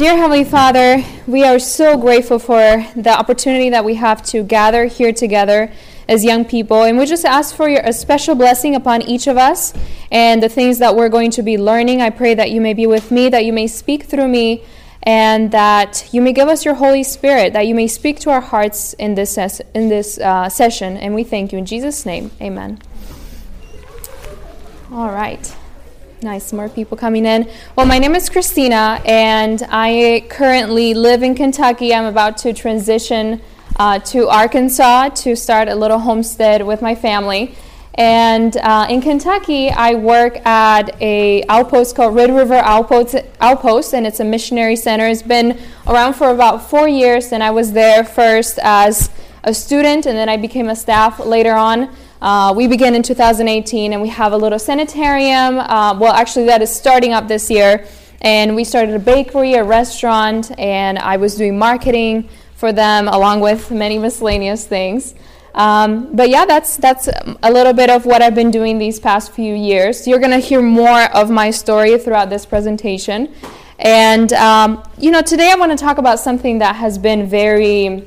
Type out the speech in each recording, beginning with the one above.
Dear Heavenly Father, we are so grateful for the opportunity that we have to gather here together as young people. And we just ask for your, a special blessing upon each of us and the things that we're going to be learning. I pray that you may be with me, that you may speak through me, and that you may give us your Holy Spirit, that you may speak to our hearts in this, ses- in this uh, session. And we thank you. In Jesus' name, amen. All right. Nice, more people coming in. Well, my name is Christina, and I currently live in Kentucky. I'm about to transition uh, to Arkansas to start a little homestead with my family. And uh, in Kentucky, I work at a outpost called Red River Outpost, Outpost, and it's a missionary center. It's been around for about four years, and I was there first as a student, and then I became a staff later on. Uh, we began in 2018 and we have a little sanitarium. Uh, well, actually, that is starting up this year. And we started a bakery, a restaurant, and I was doing marketing for them along with many miscellaneous things. Um, but yeah, that's that's a little bit of what I've been doing these past few years. You're going to hear more of my story throughout this presentation. And um, you know, today I want to talk about something that has been very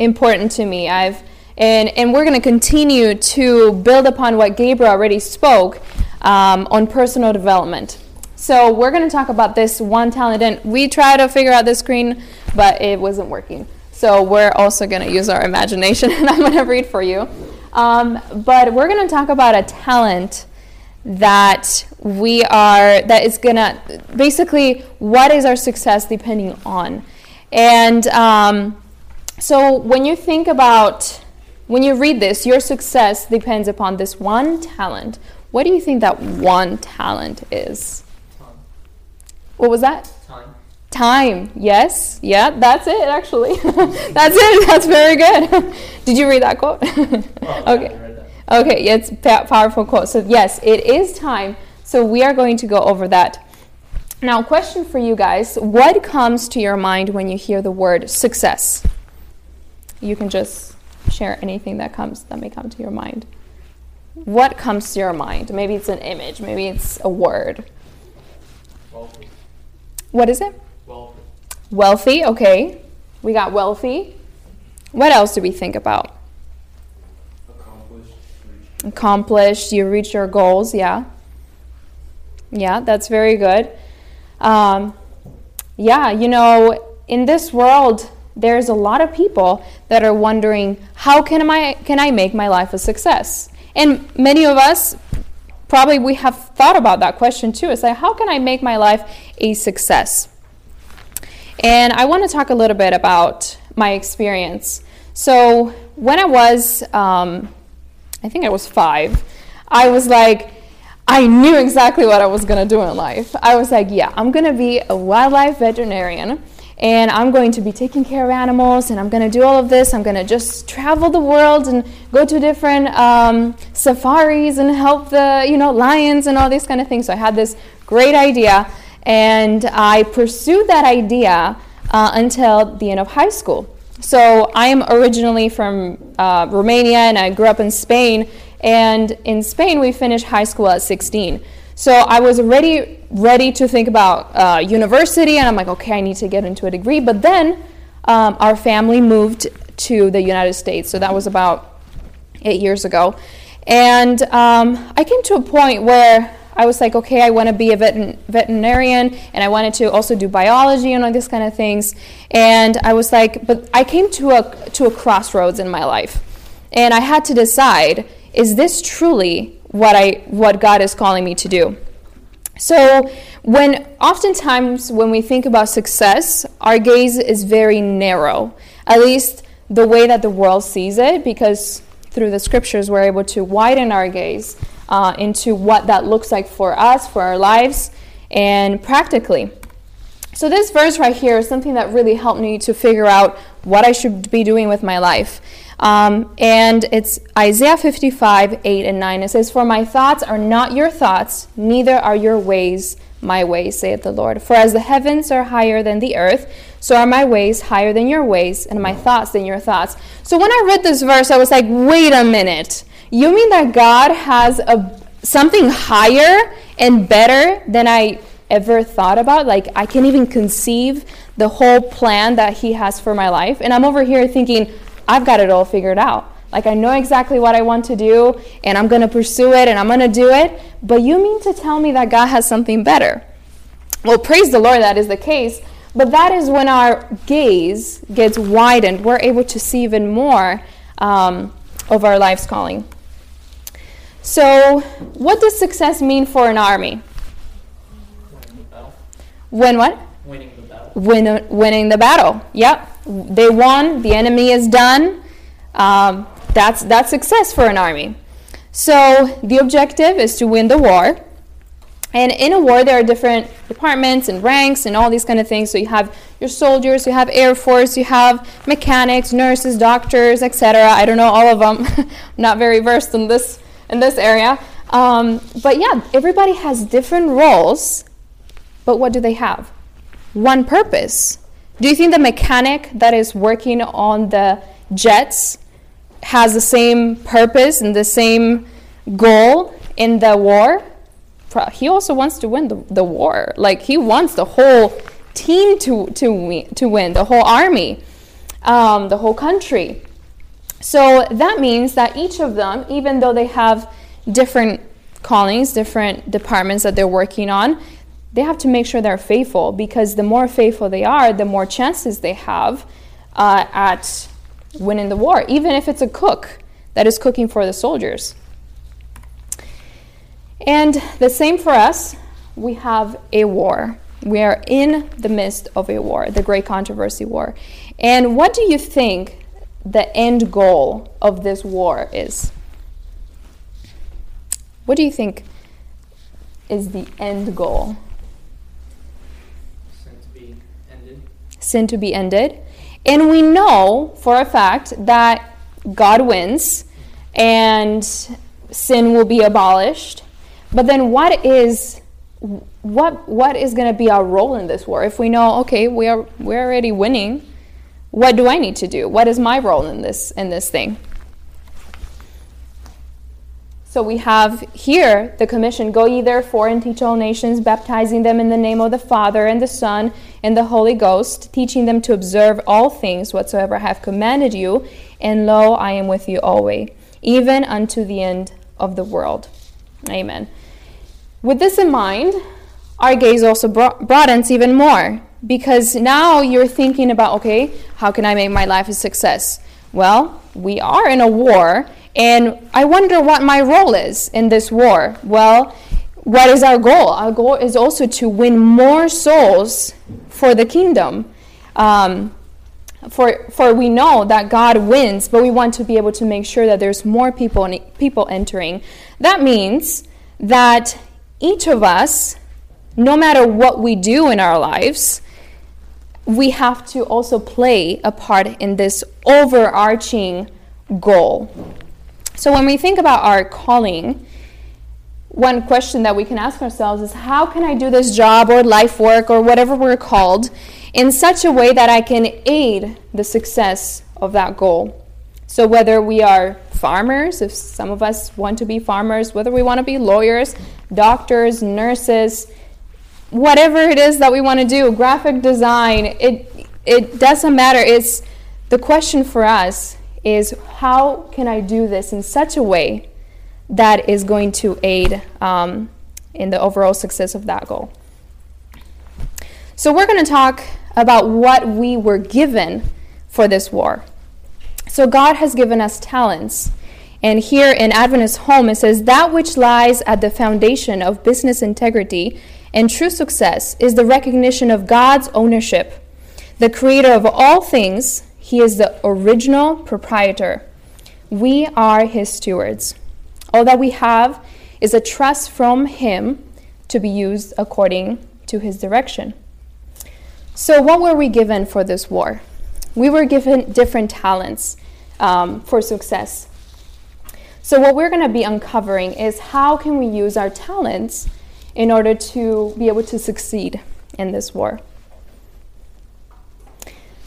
important to me. I've and, and we're going to continue to build upon what Gabriel already spoke um, on personal development. So we're going to talk about this one talent. And we tried to figure out the screen, but it wasn't working. So we're also going to use our imagination, and I'm going to read for you. Um, but we're going to talk about a talent that we are, that is going to, basically, what is our success depending on? And um, so when you think about when you read this, your success depends upon this one talent. What do you think that one talent is? Time. What was that? Time. Time. Yes. Yeah, that's it, actually. that's it. That's very good. Did you read that quote? Well, okay. Oh, haven't that. Okay, it's a powerful quote. So, yes, it is time. So, we are going to go over that. Now, question for you guys What comes to your mind when you hear the word success? You can just share anything that comes that may come to your mind. What comes to your mind? Maybe it's an image, maybe it's a word. Wealthy. What is it? Wealthy. Wealthy, okay. We got wealthy. What else do we think about? Accomplished. Accomplished, you reach your goals, yeah. Yeah, that's very good. Um, yeah, you know, in this world, there's a lot of people that are wondering how can I can I make my life a success? And many of us probably we have thought about that question too. It's like how can I make my life a success? And I want to talk a little bit about my experience. So when I was, um, I think I was five, I was like, I knew exactly what I was going to do in life. I was like, yeah, I'm going to be a wildlife veterinarian and I'm going to be taking care of animals and I'm going to do all of this. I'm going to just travel the world and go to different um, safaris and help the you know lions and all these kind of things. So I had this great idea and I pursued that idea uh, until the end of high school. So I am originally from uh, Romania and I grew up in Spain. And in Spain, we finish high school at 16. So I was already ready to think about uh, university, and I'm like, okay, I need to get into a degree. But then um, our family moved to the United States, so that was about eight years ago. And um, I came to a point where I was like, okay, I want to be a vet- veterinarian, and I wanted to also do biology and all these kind of things. And I was like, but I came to a to a crossroads in my life, and I had to decide: is this truly what I what God is calling me to do. So when oftentimes when we think about success, our gaze is very narrow. At least the way that the world sees it, because through the scriptures we're able to widen our gaze uh, into what that looks like for us, for our lives, and practically. So this verse right here is something that really helped me to figure out what I should be doing with my life. Um, and it's Isaiah 55, 8 and 9. It says, For my thoughts are not your thoughts, neither are your ways my ways, saith the Lord. For as the heavens are higher than the earth, so are my ways higher than your ways, and my thoughts than your thoughts. So when I read this verse, I was like, wait a minute. You mean that God has a something higher and better than I ever thought about. Like, I can't even conceive the whole plan that He has for my life. And I'm over here thinking, I've got it all figured out. Like, I know exactly what I want to do, and I'm going to pursue it, and I'm going to do it. But you mean to tell me that God has something better? Well, praise the Lord, that is the case. But that is when our gaze gets widened. We're able to see even more um, of our life's calling. So, what does success mean for an army? Winning the battle. When what? Winning the battle. Win, winning the battle. Yep, they won. The enemy is done. Um, that's that's success for an army. So the objective is to win the war. And in a war, there are different departments and ranks and all these kind of things. So you have your soldiers, you have air force, you have mechanics, nurses, doctors, etc. I don't know all of them. Not very versed in this in this area. Um, but yeah, everybody has different roles. But what do they have? One purpose. Do you think the mechanic that is working on the jets has the same purpose and the same goal in the war? he also wants to win the, the war. Like he wants the whole team to to win, to win the whole army, um, the whole country. So that means that each of them, even though they have different callings, different departments that they're working on, they have to make sure they're faithful because the more faithful they are, the more chances they have uh, at winning the war, even if it's a cook that is cooking for the soldiers. And the same for us, we have a war. We are in the midst of a war, the Great Controversy War. And what do you think the end goal of this war is? What do you think is the end goal? Sin to be ended. Sin to be ended. And we know for a fact that God wins and sin will be abolished. But then what is what what is going to be our role in this war? If we know, okay, we are we're already winning, what do I need to do? What is my role in this in this thing? So we have here the commission go ye therefore and teach all nations, baptizing them in the name of the Father and the Son and the Holy Ghost, teaching them to observe all things whatsoever I have commanded you, and lo, I am with you always, even unto the end of the world. Amen. With this in mind, our gaze also broadens even more because now you're thinking about okay, how can I make my life a success? Well, we are in a war and I wonder what my role is in this war. Well, what is our goal? Our goal is also to win more souls for the kingdom. Um, for, for we know that God wins, but we want to be able to make sure that there's more people, people entering. That means that each of us, no matter what we do in our lives, we have to also play a part in this overarching goal. So when we think about our calling, one question that we can ask ourselves is how can I do this job or life work or whatever we're called in such a way that I can aid the success of that goal? So whether we are farmers, if some of us want to be farmers, whether we want to be lawyers, doctors, nurses, whatever it is that we want to do, graphic design, it it doesn't matter. It's the question for us is how can I do this in such a way that is going to aid um, in the overall success of that goal. So, we're going to talk about what we were given for this war. So, God has given us talents. And here in Adventist Home, it says, That which lies at the foundation of business integrity and true success is the recognition of God's ownership, the creator of all things he is the original proprietor. We are his stewards. All that we have is a trust from him to be used according to his direction. So, what were we given for this war? We were given different talents um, for success. So, what we're going to be uncovering is how can we use our talents in order to be able to succeed in this war.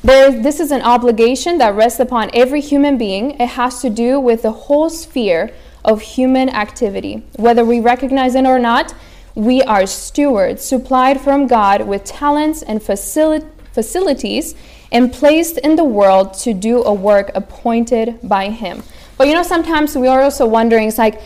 There, this is an obligation that rests upon every human being. It has to do with the whole sphere of human activity. Whether we recognize it or not, we are stewards supplied from God with talents and facili- facilities and placed in the world to do a work appointed by Him. But you know, sometimes we are also wondering, it's like,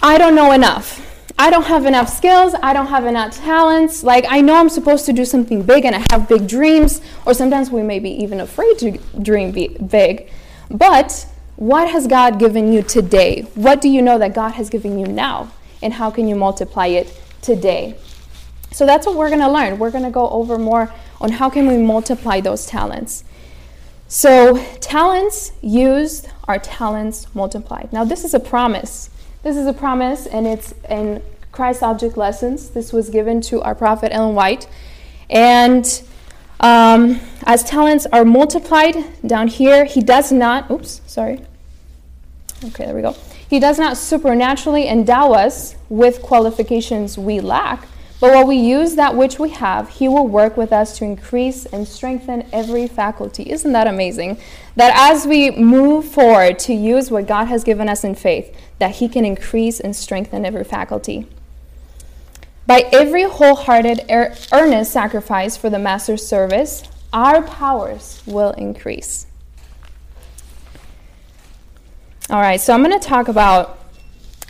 I don't know enough. I don't have enough skills. I don't have enough talents. Like, I know I'm supposed to do something big and I have big dreams, or sometimes we may be even afraid to dream big. But what has God given you today? What do you know that God has given you now? And how can you multiply it today? So that's what we're going to learn. We're going to go over more on how can we multiply those talents. So talents used are talents multiplied. Now this is a promise. This is a promise and it's in Christ Object Lessons. This was given to our prophet Ellen White. And um, as talents are multiplied down here, he does not, oops, sorry. Okay, there we go. He does not supernaturally endow us with qualifications we lack, but while we use that which we have, he will work with us to increase and strengthen every faculty. Isn't that amazing? That as we move forward to use what God has given us in faith, that he can increase and strengthen every faculty. By every wholehearted, earnest sacrifice for the Master's service, our powers will increase. All right, so I'm going to talk about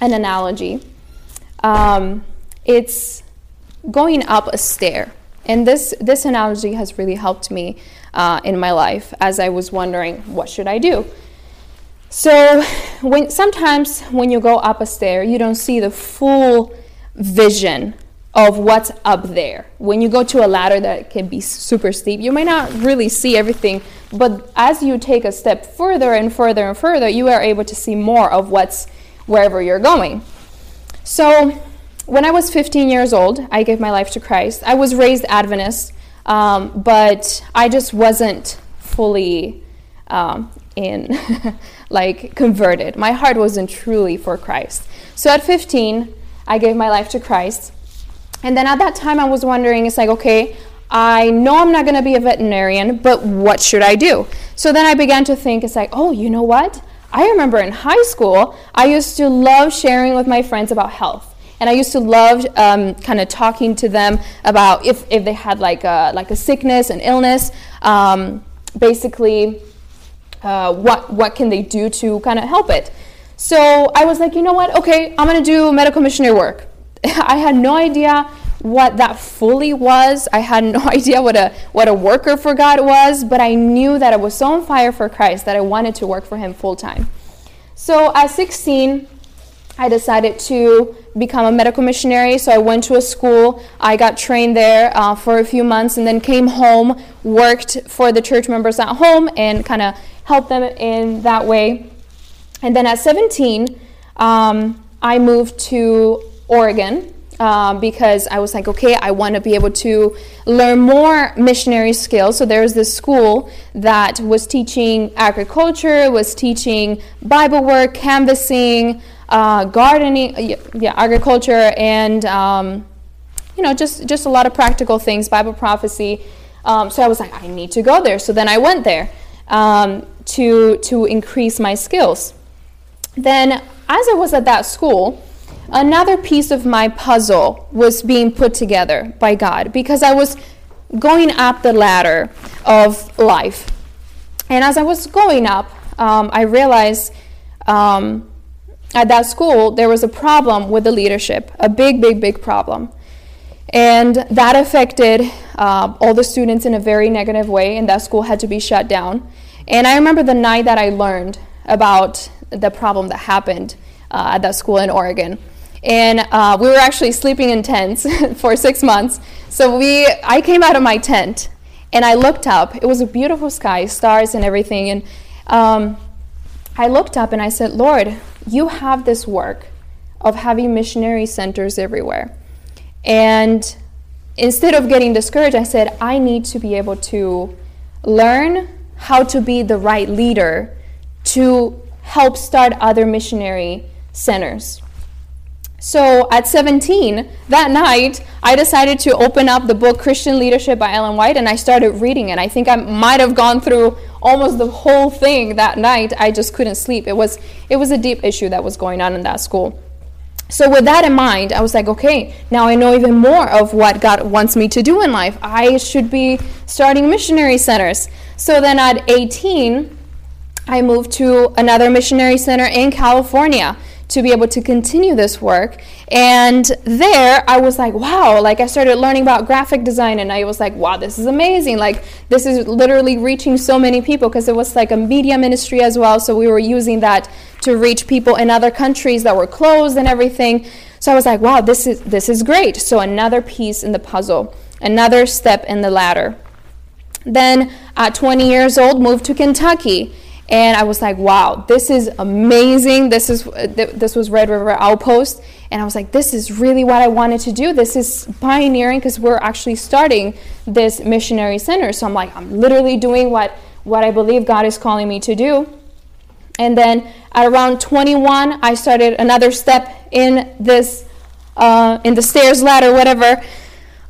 an analogy. Um, it's going up a stair. And this, this analogy has really helped me uh, in my life as I was wondering, what should I do? So, when, sometimes when you go up a stair, you don't see the full vision of what's up there. When you go to a ladder that can be super steep, you might not really see everything, but as you take a step further and further and further, you are able to see more of what's wherever you're going. So, when I was 15 years old, I gave my life to Christ. I was raised Adventist, um, but I just wasn't fully um, in, like, converted. My heart wasn't truly for Christ. So at 15, I gave my life to Christ. And then at that time, I was wondering, it's like, okay, I know I'm not going to be a veterinarian, but what should I do? So then I began to think, it's like, oh, you know what? I remember in high school, I used to love sharing with my friends about health. And I used to love um, kind of talking to them about if, if they had like a, like a sickness, an illness, um, basically, uh, what, what can they do to kind of help it? So I was like, you know what? Okay, I'm going to do medical missionary work. I had no idea what that fully was. I had no idea what a what a worker for God was, but I knew that I was so on fire for Christ that I wanted to work for him full time. So at 16, I decided to become a medical missionary. So I went to a school. I got trained there uh, for a few months and then came home, worked for the church members at home, and kind of helped them in that way. And then at 17, um, I moved to Oregon um, because I was like, okay, I want to be able to learn more missionary skills. So there was this school that was teaching agriculture, was teaching Bible work, canvassing, uh, gardening, yeah, agriculture, and um, you know, just just a lot of practical things, Bible prophecy. Um, so I was like, I need to go there. So then I went there um, to to increase my skills. Then, as I was at that school another piece of my puzzle was being put together by God because I was going up the ladder of life. And as I was going up, um, I realized um, at that school there was a problem with the leadership, a big, big, big problem. And that affected uh, all the students in a very negative way, and that school had to be shut down. And I remember the night that I learned about the problem that happened uh, at that school in Oregon and uh, we were actually sleeping in tents for six months. So we, I came out of my tent and I looked up. It was a beautiful sky, stars and everything. And um, I looked up and I said, Lord, you have this work of having missionary centers everywhere. And instead of getting discouraged, I said, I need to be able to learn how to be the right leader to help start other missionary centers. So at 17, that night, I decided to open up the book Christian Leadership by Ellen White and I started reading it. I think I might have gone through almost the whole thing that night. I just couldn't sleep. It was, it was a deep issue that was going on in that school. so with that in mind, I was like, okay, now I know even more of what God wants me to do in life. I should be starting missionary centers. So then at 18, I moved to another missionary center in California to be able to continue this work. And there I was like, wow, like I started learning about graphic design and I was like, wow, this is amazing. Like this is literally reaching so many people because it was like a media ministry as well. So we were using that to reach people in other countries that were closed and everything. So I was like, wow, this is this is great. So another piece in the puzzle, another step in the ladder. Then at 20 years old, moved to Kentucky and I was like, wow, this is amazing. This is this was Red River Outpost, and I was like, this is really what I wanted to do. This is pioneering because we're actually starting this missionary center. So I'm like, I'm literally doing what what I believe God is calling me to do. And then at around 21, I started another step in this uh, in the stairs ladder, whatever.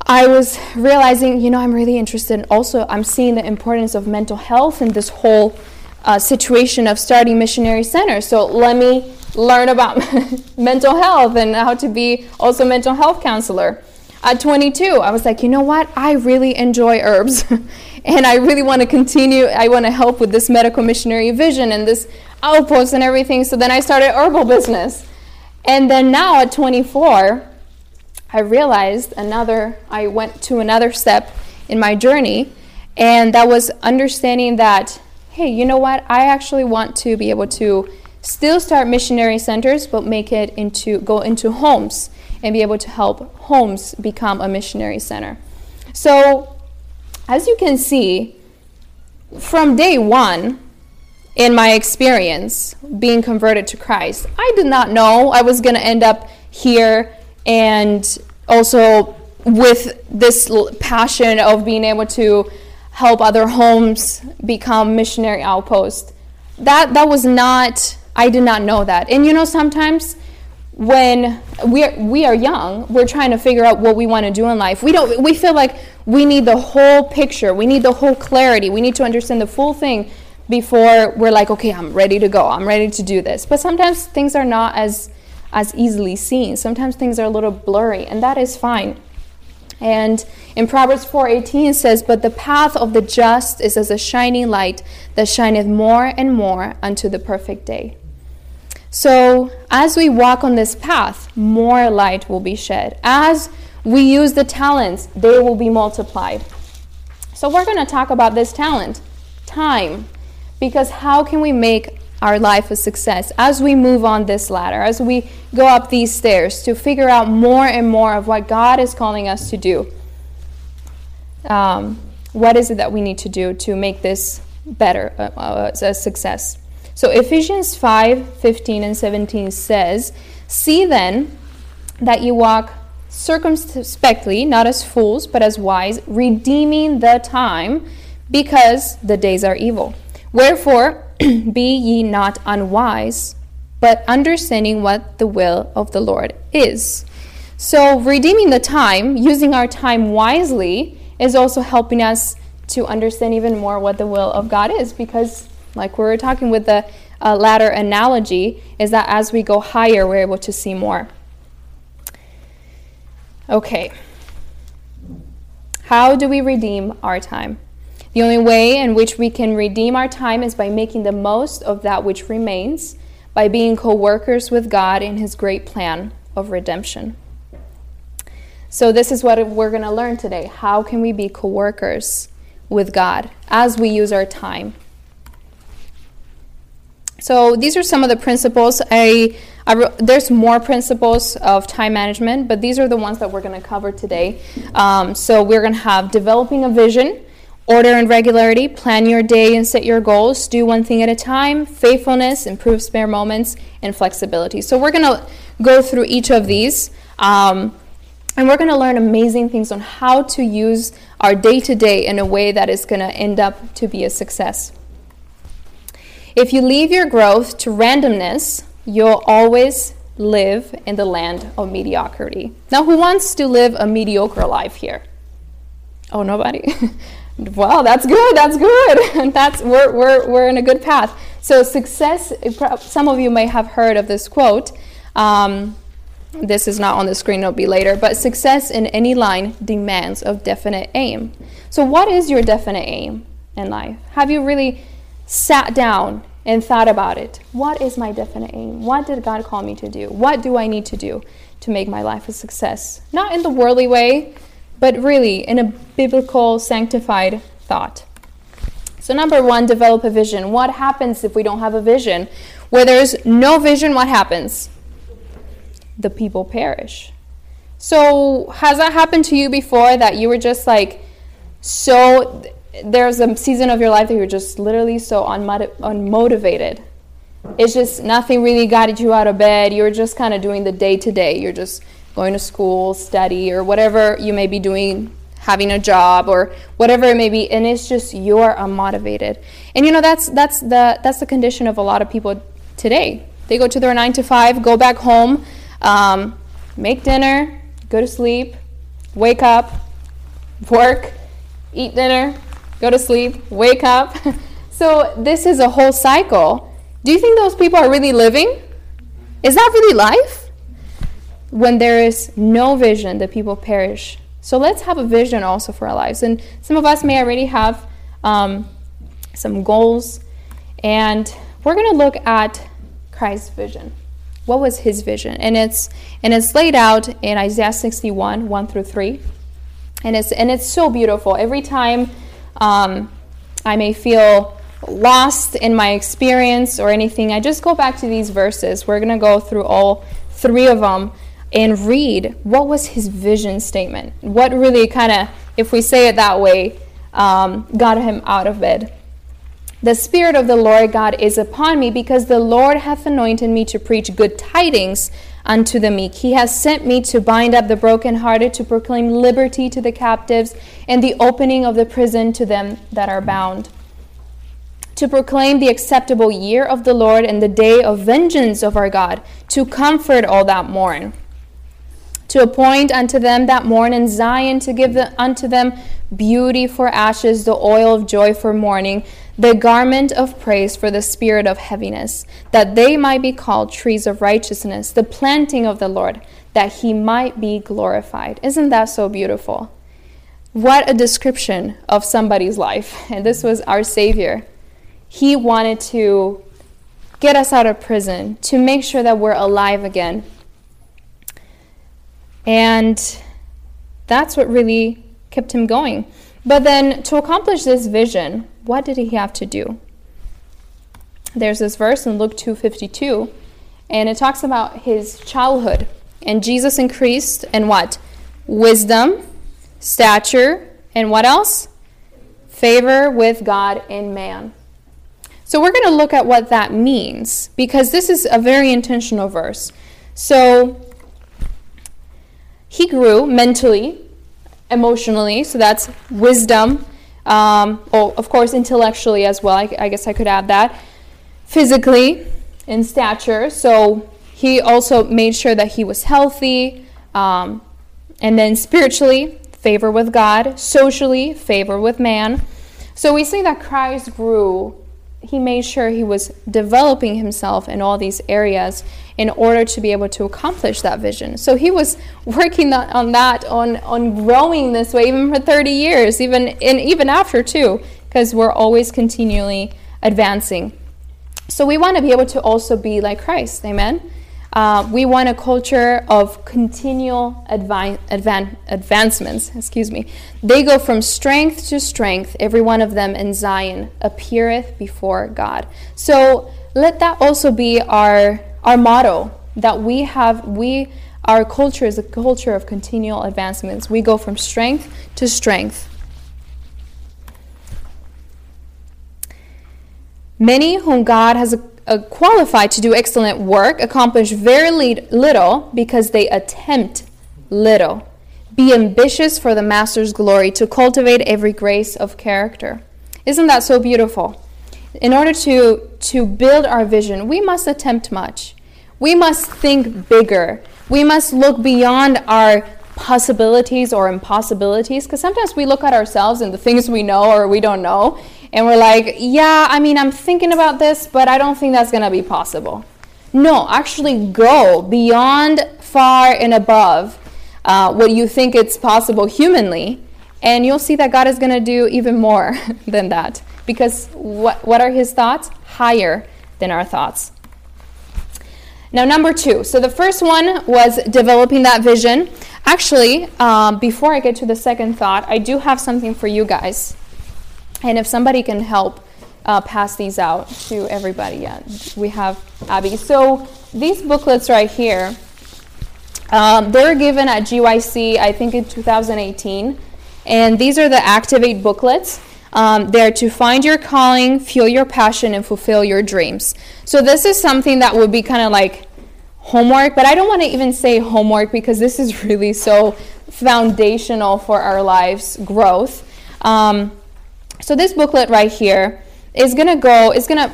I was realizing, you know, I'm really interested. And also, I'm seeing the importance of mental health in this whole uh, situation of starting missionary centers. So let me learn about mental health and how to be also mental health counselor. At 22, I was like, you know what? I really enjoy herbs and I really want to continue. I want to help with this medical missionary vision and this outpost and everything. So then I started herbal business. And then now at 24, I realized another, I went to another step in my journey, and that was understanding that hey, you know what? I actually want to be able to still start missionary centers, but make it into go into homes and be able to help homes become a missionary center. So, as you can see, from day one, in my experience being converted to Christ, I did not know I was going to end up here and also with this passion of being able to help other homes become missionary outposts. That that was not I did not know that. And you know sometimes when we are, we are young, we're trying to figure out what we want to do in life. We don't we feel like we need the whole picture. We need the whole clarity. We need to understand the full thing before we're like, okay, I'm ready to go. I'm ready to do this. But sometimes things are not as as easily seen. Sometimes things are a little blurry, and that is fine. And in Proverbs 4:18 says, "But the path of the just is as a shining light that shineth more and more unto the perfect day." So, as we walk on this path, more light will be shed. As we use the talents, they will be multiplied. So, we're going to talk about this talent, time, because how can we make our life a success as we move on this ladder, as we go up these stairs to figure out more and more of what God is calling us to do. Um, what is it that we need to do to make this better, uh, uh, a success? So Ephesians 5 15 and 17 says, See then that you walk circumspectly, not as fools, but as wise, redeeming the time, because the days are evil. Wherefore, be ye not unwise, but understanding what the will of the Lord is. So, redeeming the time, using our time wisely, is also helping us to understand even more what the will of God is. Because, like we were talking with the uh, ladder analogy, is that as we go higher, we're able to see more. Okay. How do we redeem our time? The only way in which we can redeem our time is by making the most of that which remains, by being co workers with God in His great plan of redemption. So, this is what we're going to learn today. How can we be co workers with God as we use our time? So, these are some of the principles. I, I there's more principles of time management, but these are the ones that we're going to cover today. Um, so, we're going to have developing a vision Order and regularity, plan your day and set your goals, do one thing at a time, faithfulness, improve spare moments, and flexibility. So, we're going to go through each of these um, and we're going to learn amazing things on how to use our day to day in a way that is going to end up to be a success. If you leave your growth to randomness, you'll always live in the land of mediocrity. Now, who wants to live a mediocre life here? Oh, nobody? Wow, that's good. That's good. that's we're, we're, we're in a good path. So success. Some of you may have heard of this quote. Um, this is not on the screen, it'll be later, but success in any line demands of definite aim. So, what is your definite aim in life? Have you really sat down and thought about it? What is my definite aim? What did God call me to do? What do I need to do to make my life a success? Not in the worldly way, but really in a biblical, sanctified thought. So, number one, develop a vision. What happens if we don't have a vision? Where there's no vision, what happens? the people perish. So, has that happened to you before that you were just like so there's a season of your life that you're just literally so unmotivated? It's just nothing really got you out of bed. You're just kind of doing the day to day. You're just going to school, study, or whatever you may be doing, having a job, or whatever it may be, and it's just you're unmotivated. And you know that's that's the that's the condition of a lot of people today. They go to their nine to five, go back home, um, make dinner, go to sleep, wake up, work, eat dinner, go to sleep, wake up. so this is a whole cycle. Do you think those people are really living? Is that really life? When there is no vision, the people perish. So let's have a vision also for our lives. And some of us may already have um, some goals. And we're going to look at Christ's vision. What was his vision? And it's and it's laid out in Isaiah 61, 1 through 3. And it's and it's so beautiful. Every time um, I may feel lost in my experience or anything, I just go back to these verses. We're gonna go through all three of them and read what was his vision statement. What really kind of, if we say it that way, um, got him out of bed. The Spirit of the Lord God is upon me, because the Lord hath anointed me to preach good tidings unto the meek. He has sent me to bind up the brokenhearted, to proclaim liberty to the captives, and the opening of the prison to them that are bound. To proclaim the acceptable year of the Lord and the day of vengeance of our God, to comfort all that mourn to appoint unto them that mourn in Zion, to give the, unto them beauty for ashes, the oil of joy for mourning, the garment of praise for the spirit of heaviness, that they might be called trees of righteousness, the planting of the Lord, that he might be glorified. Isn't that so beautiful? What a description of somebody's life. And this was our Savior. He wanted to get us out of prison, to make sure that we're alive again. And that's what really kept him going. But then to accomplish this vision, what did he have to do? There's this verse in Luke 2:52, and it talks about his childhood. And Jesus increased in what? Wisdom, stature, and what else? Favor with God and man. So we're going to look at what that means because this is a very intentional verse. So he grew mentally, emotionally, so that's wisdom. Um, oh, of course, intellectually as well. I, I guess I could add that. Physically, in stature. So he also made sure that he was healthy. Um, and then spiritually, favor with God. Socially, favor with man. So we see that Christ grew he made sure he was developing himself in all these areas in order to be able to accomplish that vision. So he was working on that, on, on growing this way, even for 30 years, even and even after too, because we're always continually advancing. So we want to be able to also be like Christ, amen. Uh, we want a culture of continual advi- advan- advancements. Excuse me. They go from strength to strength. Every one of them in Zion appeareth before God. So let that also be our our motto that we have. We our culture is a culture of continual advancements. We go from strength to strength. Many whom God has uh, qualified to do excellent work accomplish very little because they attempt little. Be ambitious for the Master's glory to cultivate every grace of character. Isn't that so beautiful? In order to, to build our vision, we must attempt much. We must think bigger. We must look beyond our possibilities or impossibilities because sometimes we look at ourselves and the things we know or we don't know and we're like, yeah, I mean, I'm thinking about this, but I don't think that's going to be possible. No, actually go beyond far and above uh, what you think it's possible humanly, and you'll see that God is going to do even more than that. Because what, what are His thoughts? Higher than our thoughts. Now, number two. So the first one was developing that vision. Actually, um, before I get to the second thought, I do have something for you guys. And if somebody can help uh, pass these out to everybody, yeah, we have Abby. So these booklets right here, um, they were given at GYC, I think in 2018. And these are the Activate booklets. Um, they're to find your calling, fuel your passion, and fulfill your dreams. So this is something that would be kind of like homework, but I don't want to even say homework because this is really so foundational for our lives' growth. Um, so this booklet right here is going to go, is going to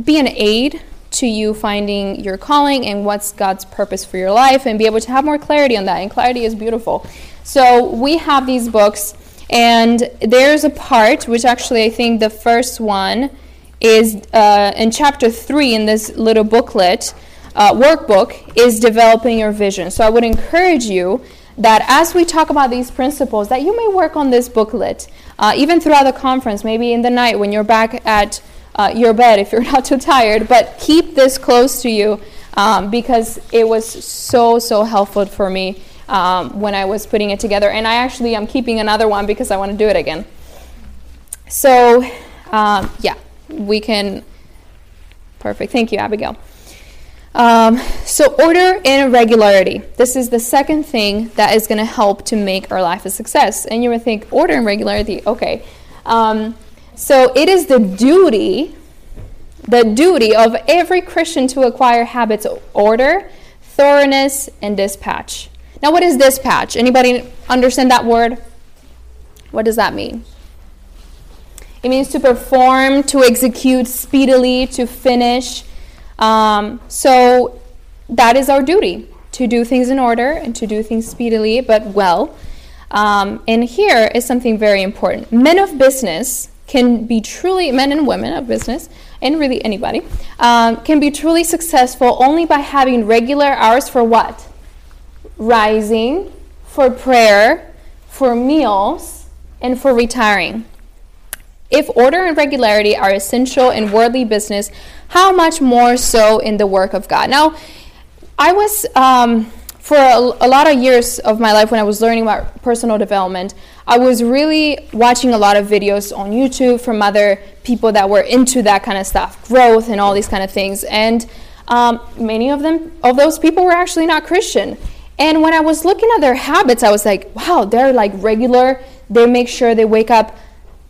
be an aid to you finding your calling and what's God's purpose for your life and be able to have more clarity on that. And clarity is beautiful. So we have these books, and there's a part, which actually I think the first one is uh, in chapter three in this little booklet, uh, workbook, is developing your vision. So I would encourage you that as we talk about these principles, that you may work on this booklet, uh, even throughout the conference, maybe in the night when you're back at uh, your bed if you're not too tired, but keep this close to you um, because it was so, so helpful for me um, when I was putting it together. And I actually am keeping another one because I want to do it again. So, um, yeah, we can. Perfect. Thank you, Abigail. Um, so, order and regularity. This is the second thing that is going to help to make our life a success. And you would think, order and regularity, okay. Um, so, it is the duty, the duty of every Christian to acquire habits of order, thoroughness, and dispatch. Now, what is dispatch? Anybody understand that word? What does that mean? It means to perform, to execute speedily, to finish. Um, so that is our duty to do things in order and to do things speedily but well. Um, and here is something very important. Men of business can be truly, men and women of business, and really anybody, um, can be truly successful only by having regular hours for what? rising, for prayer, for meals, and for retiring. If order and regularity are essential in worldly business, how much more so in the work of God? Now, I was, um, for a, a, lot of years of my life when I was learning about personal development, I was really watching a lot of videos on YouTube from other people that were into that kind of stuff, growth and all these kind of things. And um, many of them, of those people were actually not Christian. And when I was looking at their habits, I was like, wow, they're like regular. They make sure they wake up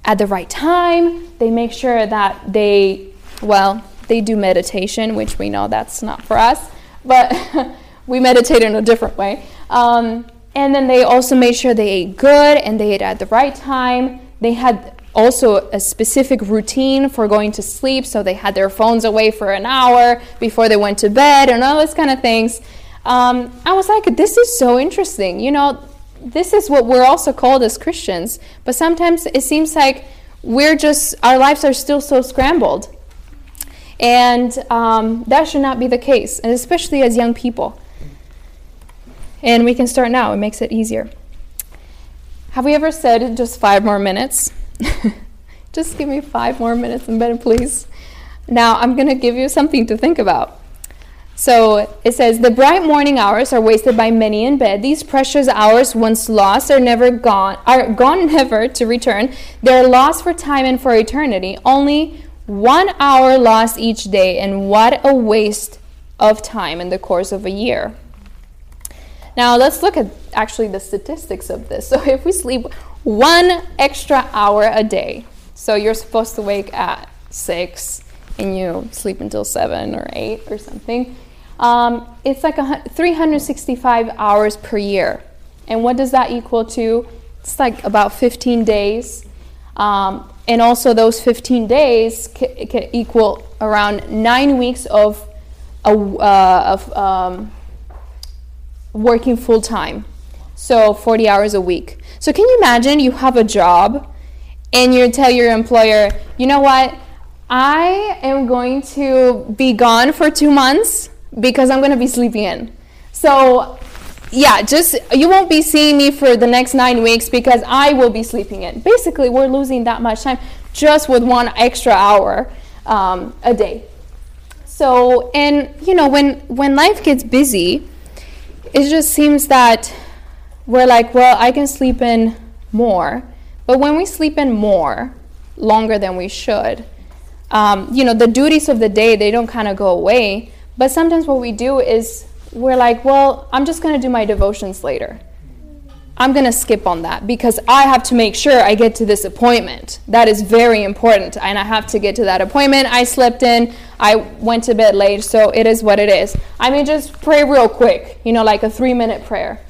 at the right time. They make sure that they, well, they do meditation, which we know that's not for us, but we meditate in a different way. Um, and then they also made sure they ate good and they ate at the right time. They had also a specific routine for going to sleep, so they had their phones away for an hour before they went to bed and all those kind of things um, I was like, this is so interesting. You know, this is what we're also called as Christians, but sometimes it seems like we're just, our lives are still so scrambled. And um, that should not be the case, and especially as young people. And we can start now, it makes it easier. Have we ever said just five more minutes? just give me five more minutes in bed, please. Now, I'm going to give you something to think about. So it says, The bright morning hours are wasted by many in bed. These precious hours, once lost, are never gone, are gone never to return. They're lost for time and for eternity. Only one hour lost each day, and what a waste of time in the course of a year. Now let's look at actually the statistics of this. So if we sleep one extra hour a day, so you're supposed to wake at six and you sleep until seven or eight or something um, it's like a, 365 hours per year. And what does that equal to? It's like about 15 days. Um, and also, those 15 days can equal around nine weeks of, a, uh, of um, working full time. So, 40 hours a week. So, can you imagine you have a job and you tell your employer, you know what? I am going to be gone for two months because I'm going to be sleeping in. So, yeah, just you won't be seeing me for the next nine weeks because I will be sleeping in. Basically, we're losing that much time just with one extra hour um, a day. So, and you know, when when life gets busy, it just seems that we're like, well, I can sleep in more. But when we sleep in more, longer than we should, um, you know, the duties of the day, they don't kind of go away. But sometimes what we do is we're like, well, I'm just going to do my devotions later. I'm going to skip on that because I have to make sure I get to this appointment. That is very important. And I have to get to that appointment. I slept in, I went to bed late, so it is what it is. I may just pray real quick, you know, like a three minute prayer.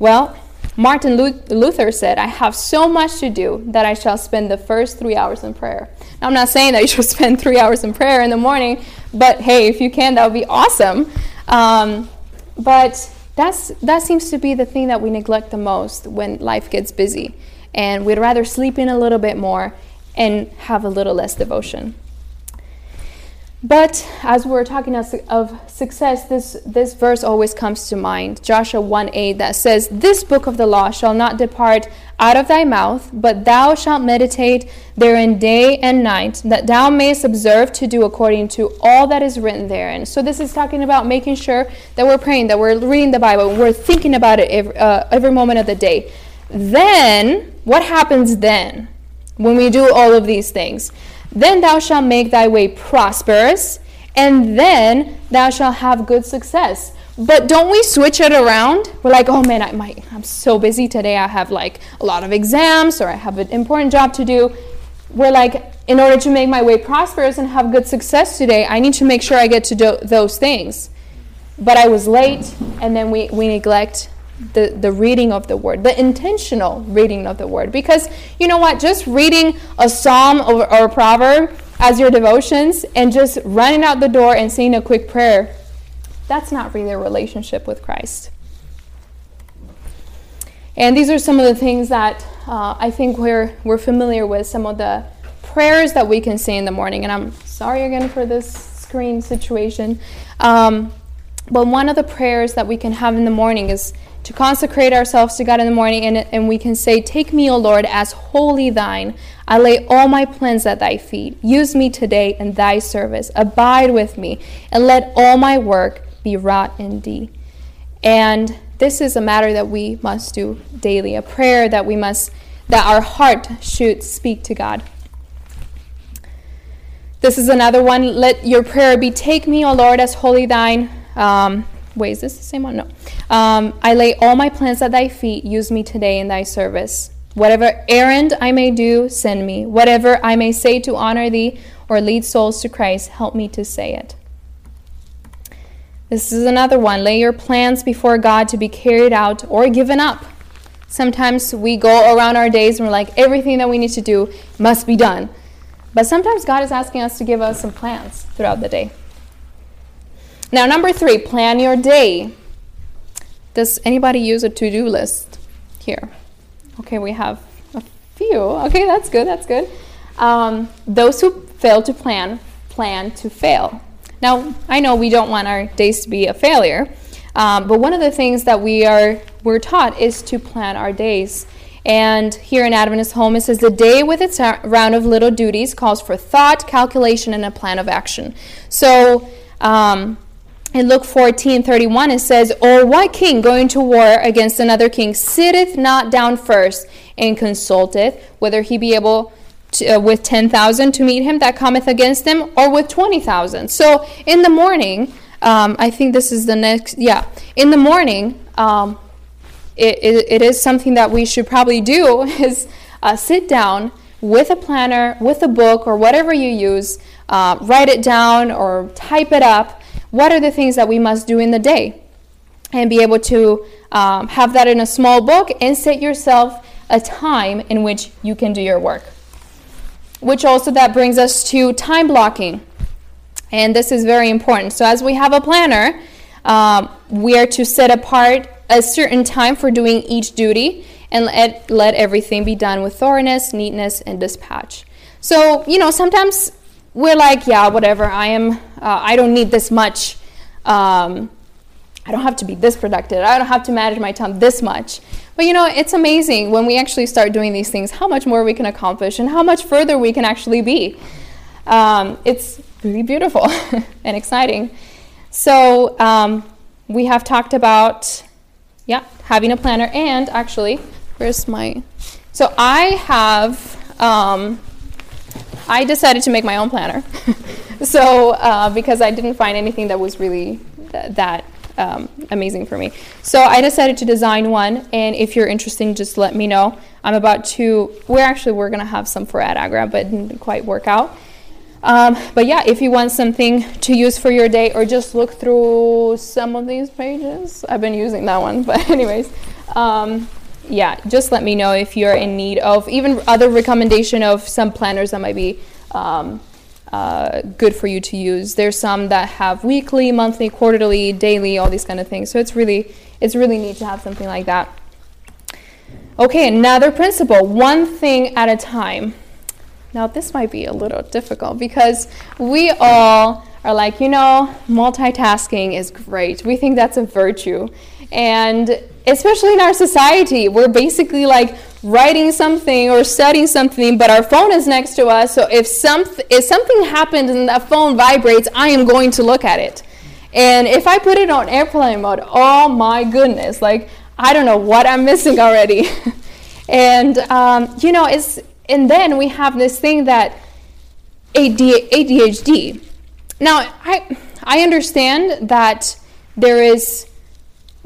Well, Martin Luther said, I have so much to do that I shall spend the first three hours in prayer. I'm not saying that you should spend three hours in prayer in the morning, but hey, if you can, that would be awesome. Um, but that's, that seems to be the thing that we neglect the most when life gets busy. And we'd rather sleep in a little bit more and have a little less devotion. But as we're talking of success, this, this verse always comes to mind Joshua 1 8 that says, This book of the law shall not depart out of thy mouth, but thou shalt meditate therein day and night, that thou mayest observe to do according to all that is written therein. So, this is talking about making sure that we're praying, that we're reading the Bible, we're thinking about it every, uh, every moment of the day. Then, what happens then when we do all of these things? Then thou shalt make thy way prosperous, and then thou shalt have good success. But don't we switch it around? We're like, oh man, I might, I'm so busy today. I have like a lot of exams or I have an important job to do. We're like, in order to make my way prosperous and have good success today, I need to make sure I get to do those things. But I was late, and then we, we neglect the, the reading of the word, the intentional reading of the word. Because you know what? Just reading a psalm or, or a proverb as your devotions and just running out the door and saying a quick prayer, that's not really a relationship with Christ. And these are some of the things that uh, I think we're, we're familiar with, some of the prayers that we can say in the morning. And I'm sorry again for this screen situation. Um, but one of the prayers that we can have in the morning is to consecrate ourselves to God in the morning, and, and we can say, Take me, O Lord, as wholly thine. I lay all my plans at thy feet. Use me today in thy service. Abide with me, and let all my work be wrought in thee. And this is a matter that we must do daily, a prayer that we must, that our heart should speak to God. This is another one. Let your prayer be, Take me, O Lord, as wholly thine. Um, Wait, is this the same one? No. Um, I lay all my plans at thy feet. Use me today in thy service. Whatever errand I may do, send me. Whatever I may say to honor thee or lead souls to Christ, help me to say it. This is another one. Lay your plans before God to be carried out or given up. Sometimes we go around our days and we're like, everything that we need to do must be done. But sometimes God is asking us to give us some plans throughout the day. Now, number three, plan your day. Does anybody use a to do list here? Okay, we have a few. Okay, that's good, that's good. Um, those who fail to plan, plan to fail. Now, I know we don't want our days to be a failure, um, but one of the things that we are we're taught is to plan our days. And here in Adventist Home, it says the day with its round of little duties calls for thought, calculation, and a plan of action. So um, in Luke 14 31, it says, Or what king going to war against another king sitteth not down first and consulteth whether he be able to, uh, with 10,000 to meet him that cometh against him, or with 20,000? So in the morning, um, I think this is the next, yeah, in the morning, um, it, it, it is something that we should probably do is uh, sit down with a planner, with a book, or whatever you use, uh, write it down or type it up what are the things that we must do in the day? And be able to um, have that in a small book and set yourself a time in which you can do your work. Which also that brings us to time blocking. And this is very important. So, as we have a planner, um, we are to set apart a certain time for doing each duty and let, let everything be done with thoroughness, neatness, and dispatch. So, you know, sometimes we're like, yeah, whatever. I am. Uh, I don't need this much um, I don't have to be this productive. I don't have to manage my time this much. But you know, it's amazing when we actually start doing these things how much more we can accomplish and how much further we can actually be. Um, it's really beautiful and exciting. So, um, we have talked about, yeah, having a planner, and actually, where's my. So, I have, um, I decided to make my own planner. so, uh, because I didn't find anything that was really th- that um, amazing for me. So I decided to design one, and if you're interested, just let me know. I'm about to. We're actually we're gonna have some for AdAgra, but it didn't quite work out. Um, but yeah, if you want something to use for your day, or just look through some of these pages, I've been using that one. But anyways, um, yeah, just let me know if you're in need of even other recommendation of some planners that might be. Um, uh, good for you to use. There's some that have weekly, monthly, quarterly, daily, all these kind of things. So it's really it's really neat to have something like that. Okay, another principle: one thing at a time. Now this might be a little difficult because we all are like, you know, multitasking is great. We think that's a virtue. And especially in our society, we're basically like writing something or studying something, but our phone is next to us. So if, some, if something happens and that phone vibrates, I am going to look at it. And if I put it on airplane mode, oh my goodness, like I don't know what I'm missing already. and um, you know, it's and then we have this thing that ADHD. Now, I I understand that there is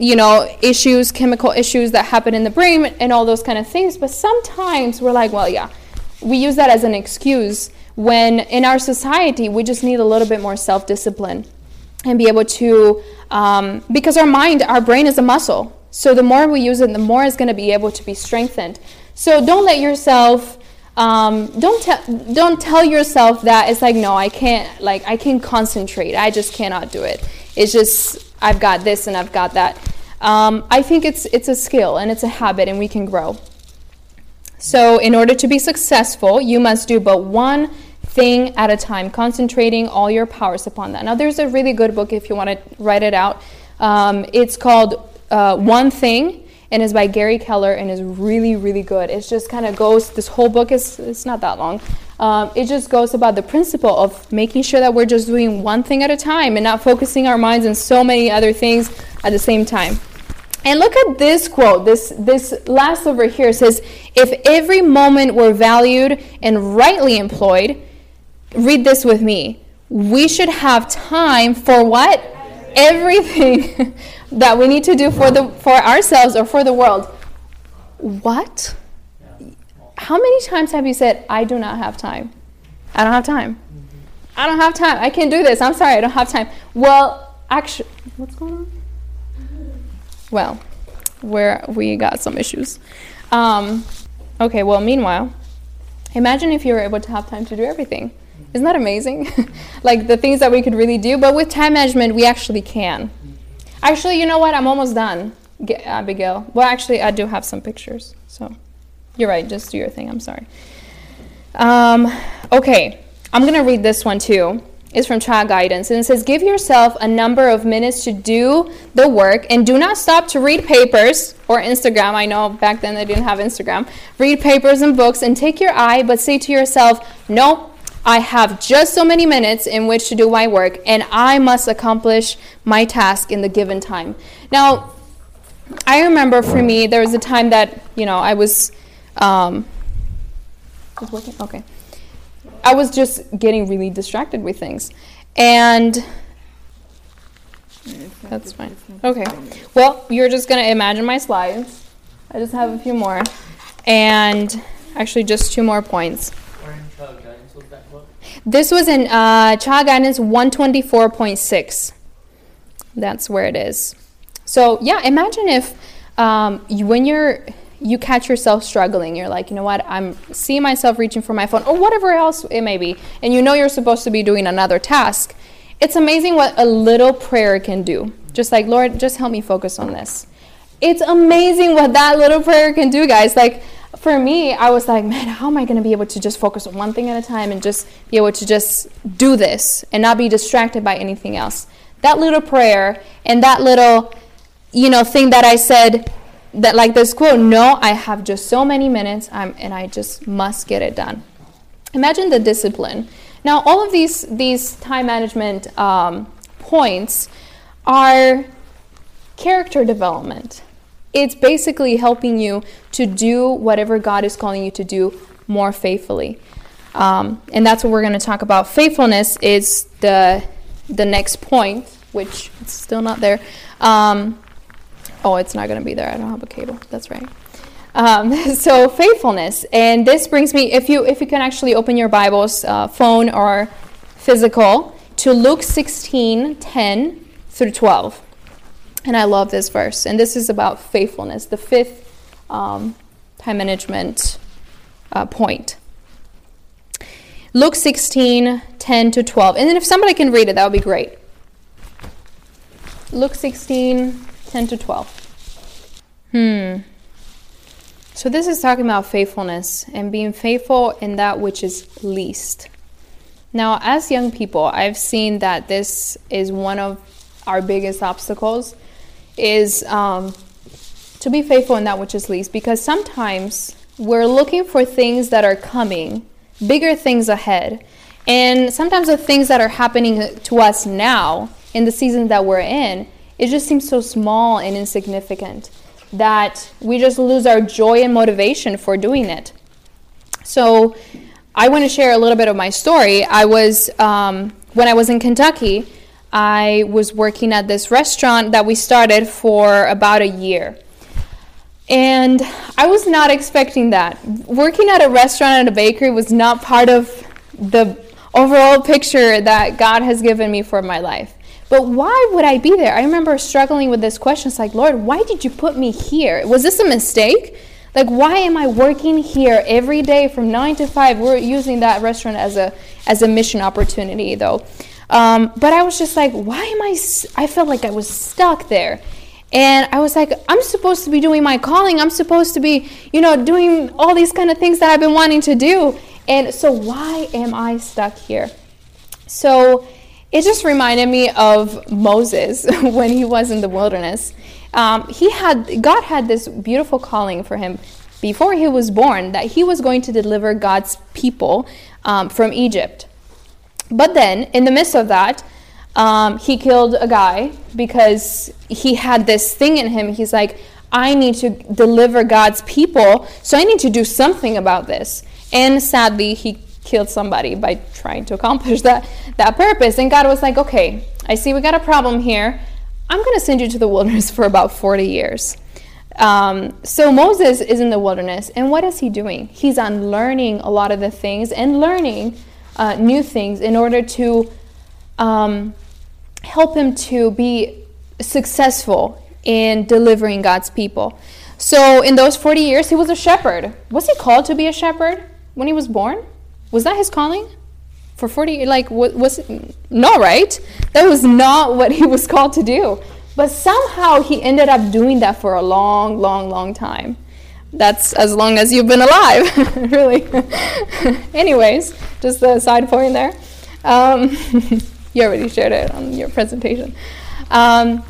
you know, issues, chemical issues that happen in the brain and all those kind of things. But sometimes we're like, well, yeah, we use that as an excuse when in our society we just need a little bit more self discipline and be able to, um, because our mind, our brain is a muscle. So the more we use it, the more it's going to be able to be strengthened. So don't let yourself. Um, don't tell don't tell yourself that it's like no I can't like I can concentrate I just cannot do it it's just I've got this and I've got that. Um, I think it's it's a skill and it's a habit and we can grow. So in order to be successful, you must do but one thing at a time, concentrating all your powers upon that. Now there's a really good book if you want to write it out. Um, it's called uh, One Thing and is by Gary Keller and is really really good. It just kind of goes. This whole book is it's not that long. Um, it just goes about the principle of making sure that we're just doing one thing at a time and not focusing our minds on so many other things at the same time. And look at this quote. This this last over here says, "If every moment were valued and rightly employed, read this with me. We should have time for what? Everything that we need to do for the for ourselves or for the world. What? How many times have you said, I do not have time? I don't have time. Mm-hmm. I don't have time. I can't do this. I'm sorry, I don't have time. Well, actually, what's going on? Mm-hmm. Well, where we got some issues. Um, okay, well, meanwhile, imagine if you were able to have time to do everything. Mm-hmm. Isn't that amazing? like the things that we could really do, but with time management, we actually can. Actually, you know what? I'm almost done, Abigail. Well, actually, I do have some pictures. So, you're right. Just do your thing. I'm sorry. Um, okay, I'm gonna read this one too. It's from Child Guidance, and it says, "Give yourself a number of minutes to do the work, and do not stop to read papers or Instagram. I know back then they didn't have Instagram. Read papers and books, and take your eye, but say to yourself, no." I have just so many minutes in which to do my work, and I must accomplish my task in the given time. Now, I remember for me, there was a time that, you know, I was. Um, was working? Okay. I was just getting really distracted with things. And. That's fine. Okay. Well, you're just going to imagine my slides. I just have a few more. And actually, just two more points. This was in uh, Child Guidance 124.6. That's where it is. So yeah, imagine if um, you, when you're you catch yourself struggling, you're like, you know what, I'm seeing myself reaching for my phone or whatever else it may be, and you know you're supposed to be doing another task. It's amazing what a little prayer can do. Just like, Lord, just help me focus on this. It's amazing what that little prayer can do, guys. Like, for me, I was like, man, how am I going to be able to just focus on one thing at a time and just be able to just do this and not be distracted by anything else? that little prayer and that little, you know, thing that I said that like this quote, no, I have just so many minutes I'm, and I just must get it done. Imagine the discipline. Now, all of these, these time management um, points are character development. It's basically helping you to do whatever God is calling you to do more faithfully. Um, and that's what we're going to talk about. Faithfulness is the, the next point, which it's still not there. Um, oh, it's not going to be there. I don't have a cable. That's right. Um, so faithfulness, and this brings me. If you if you can actually open your Bibles, uh, phone or physical, to Luke 16, 10 through 12. And I love this verse. And this is about faithfulness, the fifth um, time management uh, point. Luke 16, 10 to 12. And then if somebody can read it, that would be great. Luke 16, 10 to 12. Hmm. So this is talking about faithfulness and being faithful in that which is least. Now, as young people, I've seen that this is one of our biggest obstacles is um, to be faithful in that which is least because sometimes we're looking for things that are coming, bigger things ahead. And sometimes the things that are happening to us now in the season that we're in, it just seems so small and insignificant that we just lose our joy and motivation for doing it. So, I want to share a little bit of my story. I was, um, when I was in Kentucky, I was working at this restaurant that we started for about a year. And I was not expecting that. Working at a restaurant and a bakery was not part of the overall picture that God has given me for my life. But why would I be there? I remember struggling with this question. It's like, Lord, why did you put me here? Was this a mistake? Like, why am I working here every day from nine to five? We're using that restaurant as a as a mission opportunity, though. Um, but I was just like, why am I? I felt like I was stuck there. And I was like, I'm supposed to be doing my calling. I'm supposed to be, you know, doing all these kind of things that I've been wanting to do. And so, why am I stuck here? So, it just reminded me of Moses when he was in the wilderness. Um, he had God had this beautiful calling for him before he was born that he was going to deliver God's people um, from Egypt. But then, in the midst of that, um, he killed a guy because he had this thing in him. He's like, I need to deliver God's people, so I need to do something about this. And sadly, he killed somebody by trying to accomplish that, that purpose. And God was like, okay, I see we got a problem here. I'm going to send you to the wilderness for about 40 years. Um, so Moses is in the wilderness, and what is he doing? He's unlearning a lot of the things and learning uh, new things in order to um, help him to be successful in delivering God's people. So, in those 40 years, he was a shepherd. Was he called to be a shepherd when he was born? Was that his calling? For 40 like was, was no, right? That was not what he was called to do. But somehow he ended up doing that for a long, long, long time that's as long as you've been alive, really. Anyways, just a side point there. Um, you already shared it on your presentation. Um,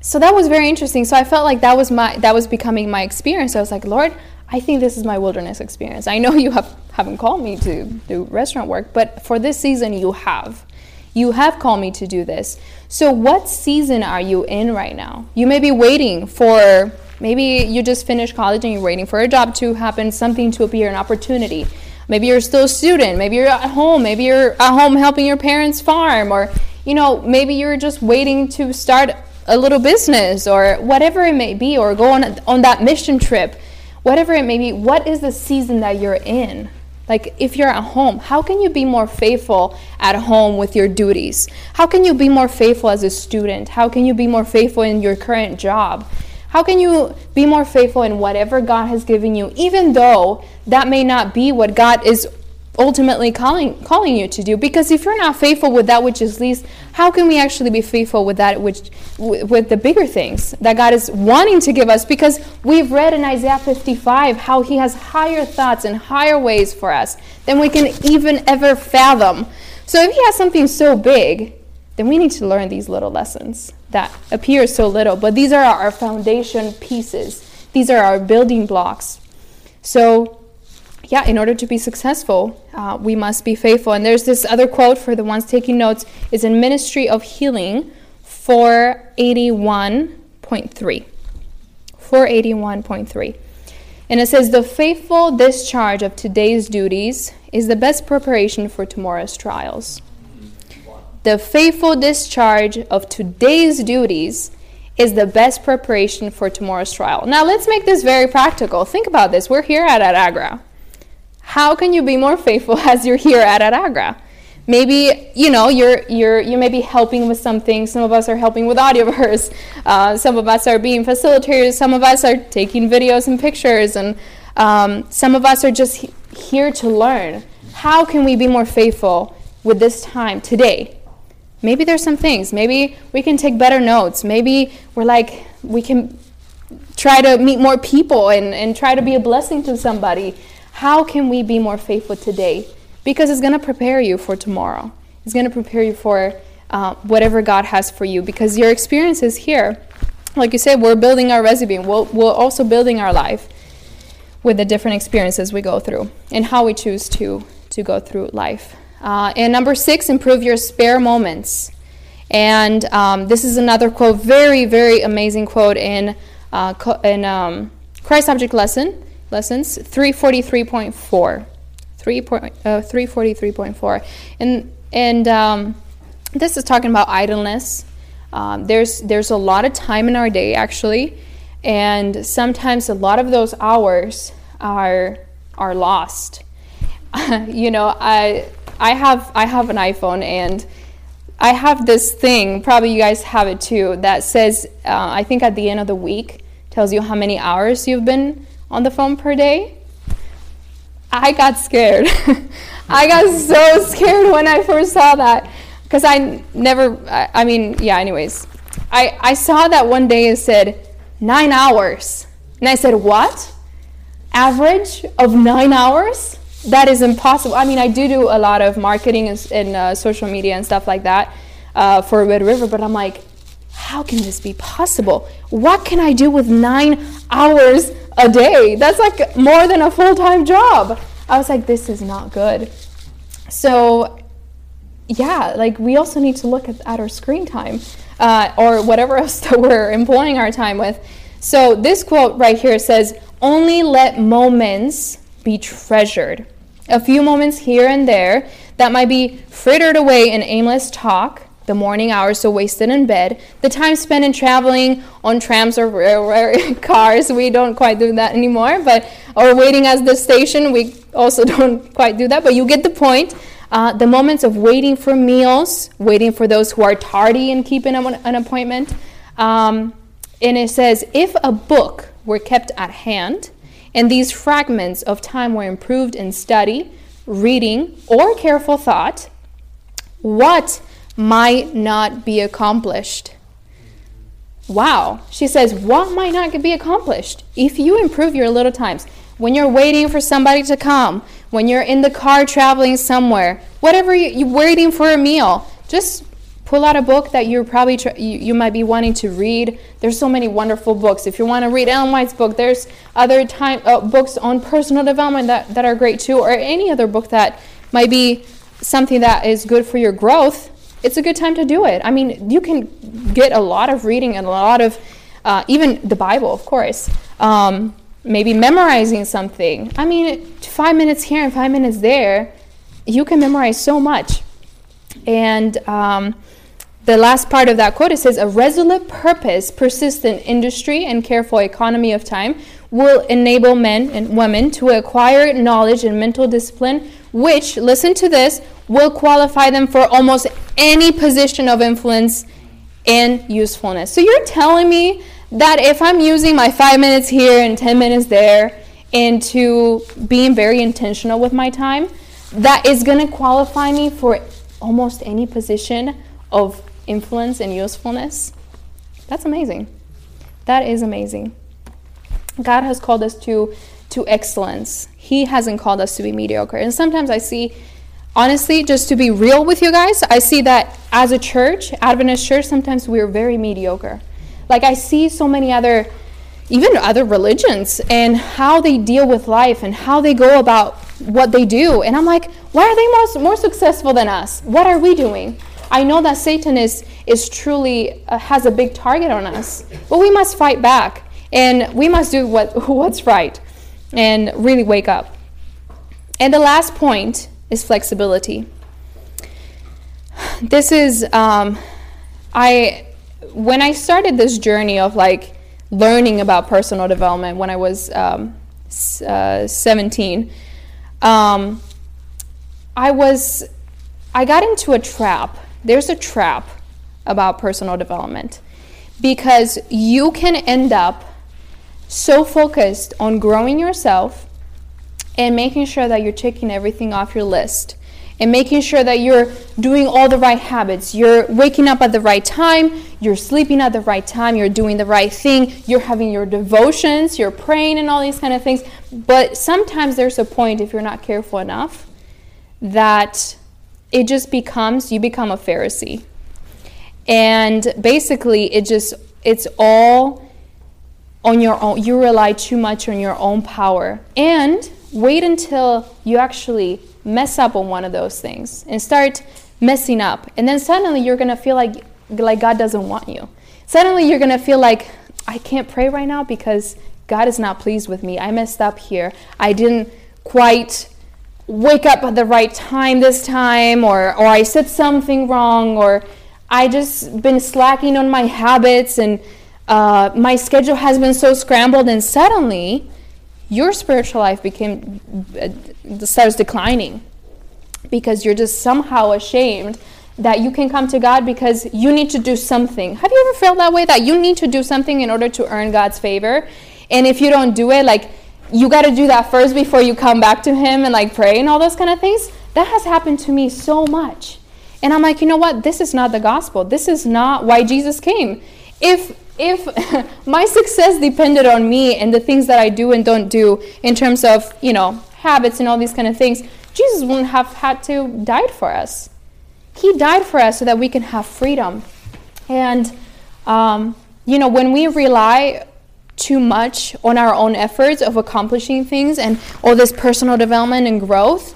so that was very interesting. So I felt like that was my that was becoming my experience. I was like, Lord, I think this is my wilderness experience. I know you have haven't called me to do restaurant work, but for this season you have. You have called me to do this. So what season are you in right now? You may be waiting for Maybe you just finished college and you're waiting for a job to happen, something to appear, an opportunity. Maybe you're still a student. Maybe you're at home. Maybe you're at home helping your parents farm. Or, you know, maybe you're just waiting to start a little business or whatever it may be, or go on, on that mission trip. Whatever it may be, what is the season that you're in? Like, if you're at home, how can you be more faithful at home with your duties? How can you be more faithful as a student? How can you be more faithful in your current job? How can you be more faithful in whatever God has given you, even though that may not be what God is ultimately calling calling you to do? Because if you're not faithful with that which is least, how can we actually be faithful with that which with the bigger things that God is wanting to give us? Because we've read in Isaiah 55 how He has higher thoughts and higher ways for us than we can even ever fathom. So if He has something so big, then we need to learn these little lessons that appear so little, but these are our foundation pieces. These are our building blocks. So, yeah, in order to be successful, uh, we must be faithful. And there's this other quote for the ones taking notes is in Ministry of Healing 481.3. 481.3. And it says, The faithful discharge of today's duties is the best preparation for tomorrow's trials. The faithful discharge of today's duties is the best preparation for tomorrow's trial. Now, let's make this very practical. Think about this. We're here at Adagra. How can you be more faithful as you're here at Adagra? Maybe you know you're you're you may be helping with something. Some of us are helping with audioverse. Uh, some of us are being facilitators. Some of us are taking videos and pictures, and um, some of us are just he- here to learn. How can we be more faithful with this time today? Maybe there's some things. Maybe we can take better notes. Maybe we're like, we can try to meet more people and, and try to be a blessing to somebody. How can we be more faithful today? Because it's going to prepare you for tomorrow. It's going to prepare you for uh, whatever God has for you. Because your experiences here, like you said, we're building our resume. We're, we're also building our life with the different experiences we go through and how we choose to, to go through life. Uh, and number six, improve your spare moments. And um, this is another quote, very, very amazing quote in, uh, in um, Christ Object Lesson, Lessons 343.4. 3 point, uh, 343.4. And, and um, this is talking about idleness. Um, there's, there's a lot of time in our day, actually. And sometimes a lot of those hours are, are lost. you know, I, I have I have an iPhone and I have this thing. Probably you guys have it too. That says uh, I think at the end of the week tells you how many hours you've been on the phone per day. I got scared. I got so scared when I first saw that because I never. I, I mean, yeah. Anyways, I I saw that one day and said nine hours, and I said what? Average of nine hours? That is impossible. I mean, I do do a lot of marketing and, and uh, social media and stuff like that uh, for Red River, but I'm like, how can this be possible? What can I do with nine hours a day? That's like more than a full time job. I was like, this is not good. So, yeah, like we also need to look at, at our screen time uh, or whatever else that we're employing our time with. So, this quote right here says, Only let moments be treasured a few moments here and there that might be frittered away in aimless talk, the morning hours so wasted in bed, the time spent in traveling on trams or cars. We don't quite do that anymore, but or waiting at the station. We also don't quite do that, but you get the point. Uh, the moments of waiting for meals, waiting for those who are tardy in keeping an appointment. Um, and it says, if a book were kept at hand, and these fragments of time were improved in study, reading, or careful thought. What might not be accomplished? Wow. She says, What might not be accomplished? If you improve your little times, when you're waiting for somebody to come, when you're in the car traveling somewhere, whatever you, are waiting for a meal, just pull out a book that you're probably tr- you, you, might be wanting to read. There's so many wonderful books. If you want to read ellen white's book there's other time uh, books on personal development that, that are great too or any other book that might be something that is good for your growth it's a good time to do it. I mean you can get a lot of reading and a lot of uh, even the bible of course um, maybe memorizing something. I mean five minutes here and five minutes there you can memorize so much. And um, the last part of that quote it says a resolute purpose persistent industry and careful economy of time will enable men and women to acquire knowledge and mental discipline which listen to this will qualify them for almost any position of influence and usefulness. So you're telling me that if i'm using my five minutes here and ten minutes there into being very intentional with my time that is going to qualify me for almost any position of influence and usefulness. That's amazing. That is amazing. God has called us to, to excellence. He hasn't called us to be mediocre. And sometimes I see honestly, just to be real with you guys, I see that as a church, Adventist church, sometimes we're very mediocre. Like I see so many other, even other religions, and how they deal with life and how they go about what they do. And I'm like, why are they more, more successful than us? What are we doing? I know that Satan is, is truly uh, has a big target on us, but we must fight back and we must do what, what's right and really wake up. And the last point is flexibility. This is, um, I, when I started this journey of like learning about personal development when I was um, uh, 17, um, I was, I got into a trap. There's a trap about personal development because you can end up so focused on growing yourself and making sure that you're checking everything off your list and making sure that you're doing all the right habits. You're waking up at the right time, you're sleeping at the right time, you're doing the right thing, you're having your devotions, you're praying and all these kind of things. But sometimes there's a point, if you're not careful enough, that it just becomes, you become a Pharisee. And basically, it just, it's all on your own. You rely too much on your own power. And wait until you actually mess up on one of those things and start messing up. And then suddenly you're going to feel like like God doesn't want you. Suddenly you're going to feel like I can't pray right now because God is not pleased with me. I messed up here. I didn't quite wake up at the right time this time or or I said something wrong or I just been slacking on my habits and uh, my schedule has been so scrambled and suddenly your spiritual life became uh, starts declining because you're just somehow ashamed that you can come to God because you need to do something. Have you ever felt that way that you need to do something in order to earn God's favor? And if you don't do it, like you got to do that first before you come back to him and like pray and all those kind of things? That has happened to me so much. And I'm like, you know what? This is not the gospel. This is not why Jesus came. If if my success depended on me and the things that I do and don't do in terms of, you know, habits and all these kind of things, Jesus wouldn't have had to die for us. He died for us so that we can have freedom. And, um, you know, when we rely too much on our own efforts of accomplishing things and all this personal development and growth,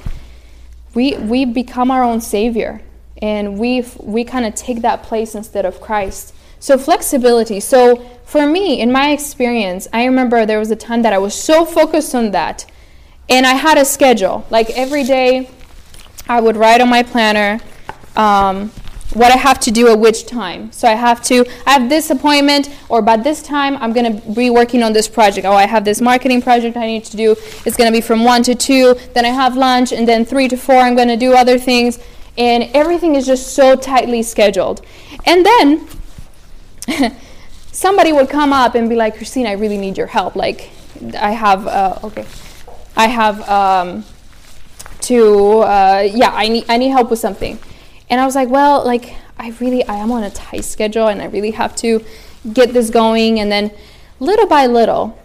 we, we become our own savior. And we we kind of take that place instead of Christ. So, flexibility. So, for me, in my experience, I remember there was a time that I was so focused on that. And I had a schedule. Like every day, I would write on my planner um, what I have to do at which time. So, I have to, I have this appointment, or by this time, I'm going to be working on this project. Oh, I have this marketing project I need to do. It's going to be from 1 to 2. Then I have lunch, and then 3 to 4, I'm going to do other things. And everything is just so tightly scheduled. And then, somebody would come up and be like, Christine, I really need your help. Like, I have, uh, okay, I have um, to, uh, yeah, I need, I need help with something. And I was like, well, like, I really, I am on a tight schedule and I really have to get this going. And then little by little,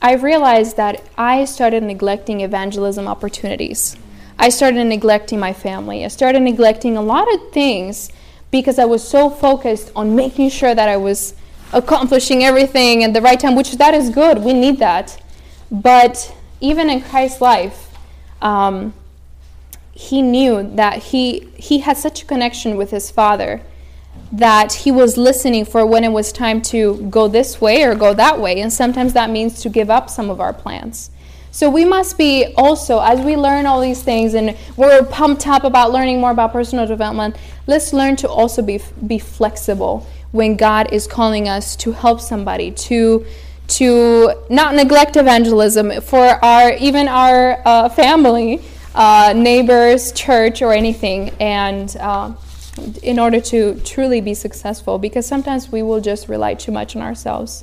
I realized that I started neglecting evangelism opportunities. I started neglecting my family. I started neglecting a lot of things because I was so focused on making sure that I was accomplishing everything at the right time, which that is good. We need that. But even in Christ's life, um, he knew that he he had such a connection with his father that he was listening for when it was time to go this way or go that way, and sometimes that means to give up some of our plans. So we must be also, as we learn all these things and we're pumped up about learning more about personal development, let's learn to also be, be flexible when God is calling us to help somebody, to to not neglect evangelism for our even our uh, family, uh, neighbors, church, or anything, and uh, in order to truly be successful, because sometimes we will just rely too much on ourselves.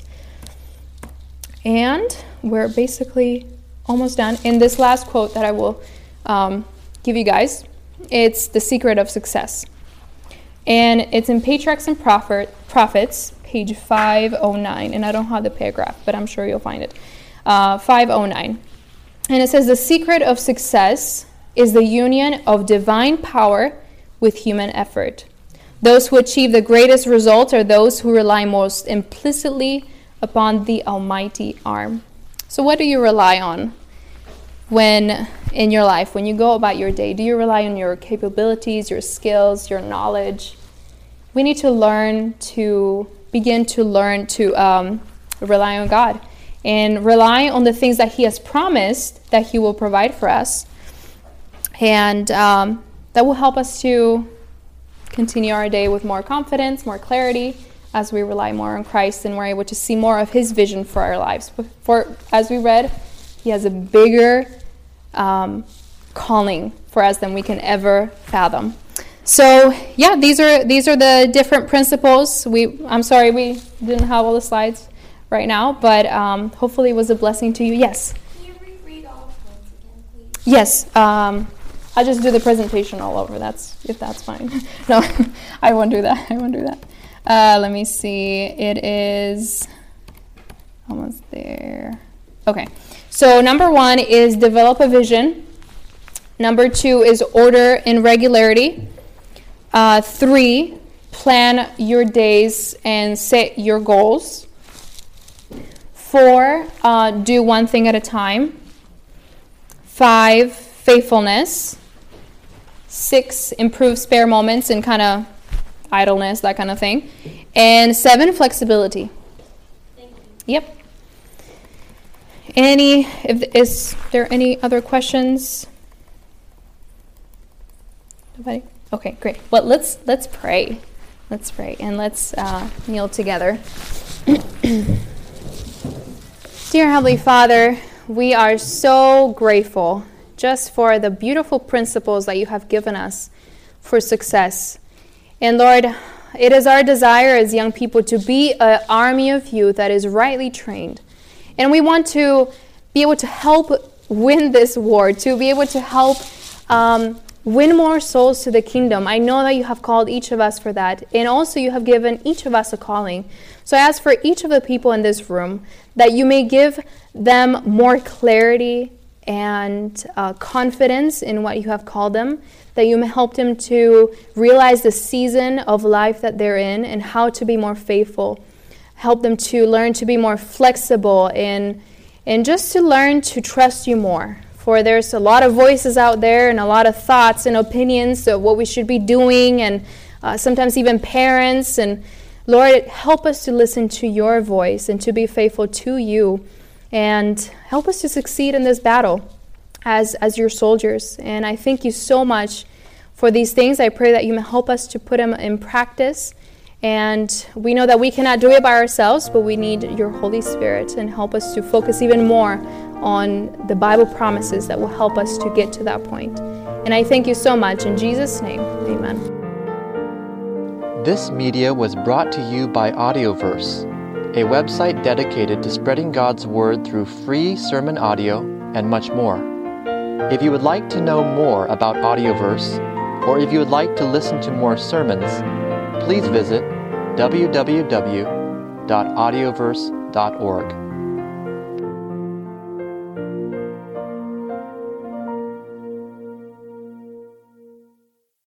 And we're basically almost done. In this last quote that I will um, give you guys, it's the secret of success. And it's in Patriarchs and Prophet, Prophets, page 509. And I don't have the paragraph, but I'm sure you'll find it. Uh, 509. And it says, The secret of success is the union of divine power with human effort. Those who achieve the greatest results are those who rely most implicitly upon the almighty arm. So, what do you rely on when in your life, when you go about your day? Do you rely on your capabilities, your skills, your knowledge? We need to learn to begin to learn to um, rely on God and rely on the things that He has promised that He will provide for us. And um, that will help us to continue our day with more confidence, more clarity, as we rely more on Christ and we're able to see more of His vision for our lives. For as we read, He has a bigger um, calling for us than we can ever fathom. So yeah, these are these are the different principles. We I'm sorry we didn't have all the slides right now, but um, hopefully it was a blessing to you. Yes. Can you reread all points again, please? Yes. Um, I'll just do the presentation all over. That's if that's fine. no, I won't do that. I won't do that. Uh, let me see. It is almost there. Okay. So number one is develop a vision. Number two is order and regularity. Uh, three, plan your days and set your goals. Four, uh, do one thing at a time. Five, faithfulness. Six, improve spare moments and kind of idleness, that kind of thing. And seven, flexibility. Thank you. Yep. Any, if, is there any other questions? Nobody? Okay, great. Well, let's let's pray. Let's pray and let's uh, kneel together. Dear Heavenly Father, we are so grateful just for the beautiful principles that you have given us for success. And Lord, it is our desire as young people to be an army of youth that is rightly trained. And we want to be able to help win this war, to be able to help um, win more souls to the kingdom. I know that you have called each of us for that. And also, you have given each of us a calling. So I ask for each of the people in this room that you may give them more clarity and uh, confidence in what you have called them, that you may help them to realize the season of life that they're in and how to be more faithful. Help them to learn to be more flexible and, and just to learn to trust you more. For there's a lot of voices out there and a lot of thoughts and opinions of what we should be doing, and uh, sometimes even parents. And Lord, help us to listen to your voice and to be faithful to you and help us to succeed in this battle as, as your soldiers. And I thank you so much for these things. I pray that you may help us to put them in practice. And we know that we cannot do it by ourselves, but we need your Holy Spirit and help us to focus even more on the Bible promises that will help us to get to that point. And I thank you so much. In Jesus' name, amen. This media was brought to you by Audioverse, a website dedicated to spreading God's Word through free sermon audio and much more. If you would like to know more about Audioverse, or if you would like to listen to more sermons, please visit www.audioverse.org.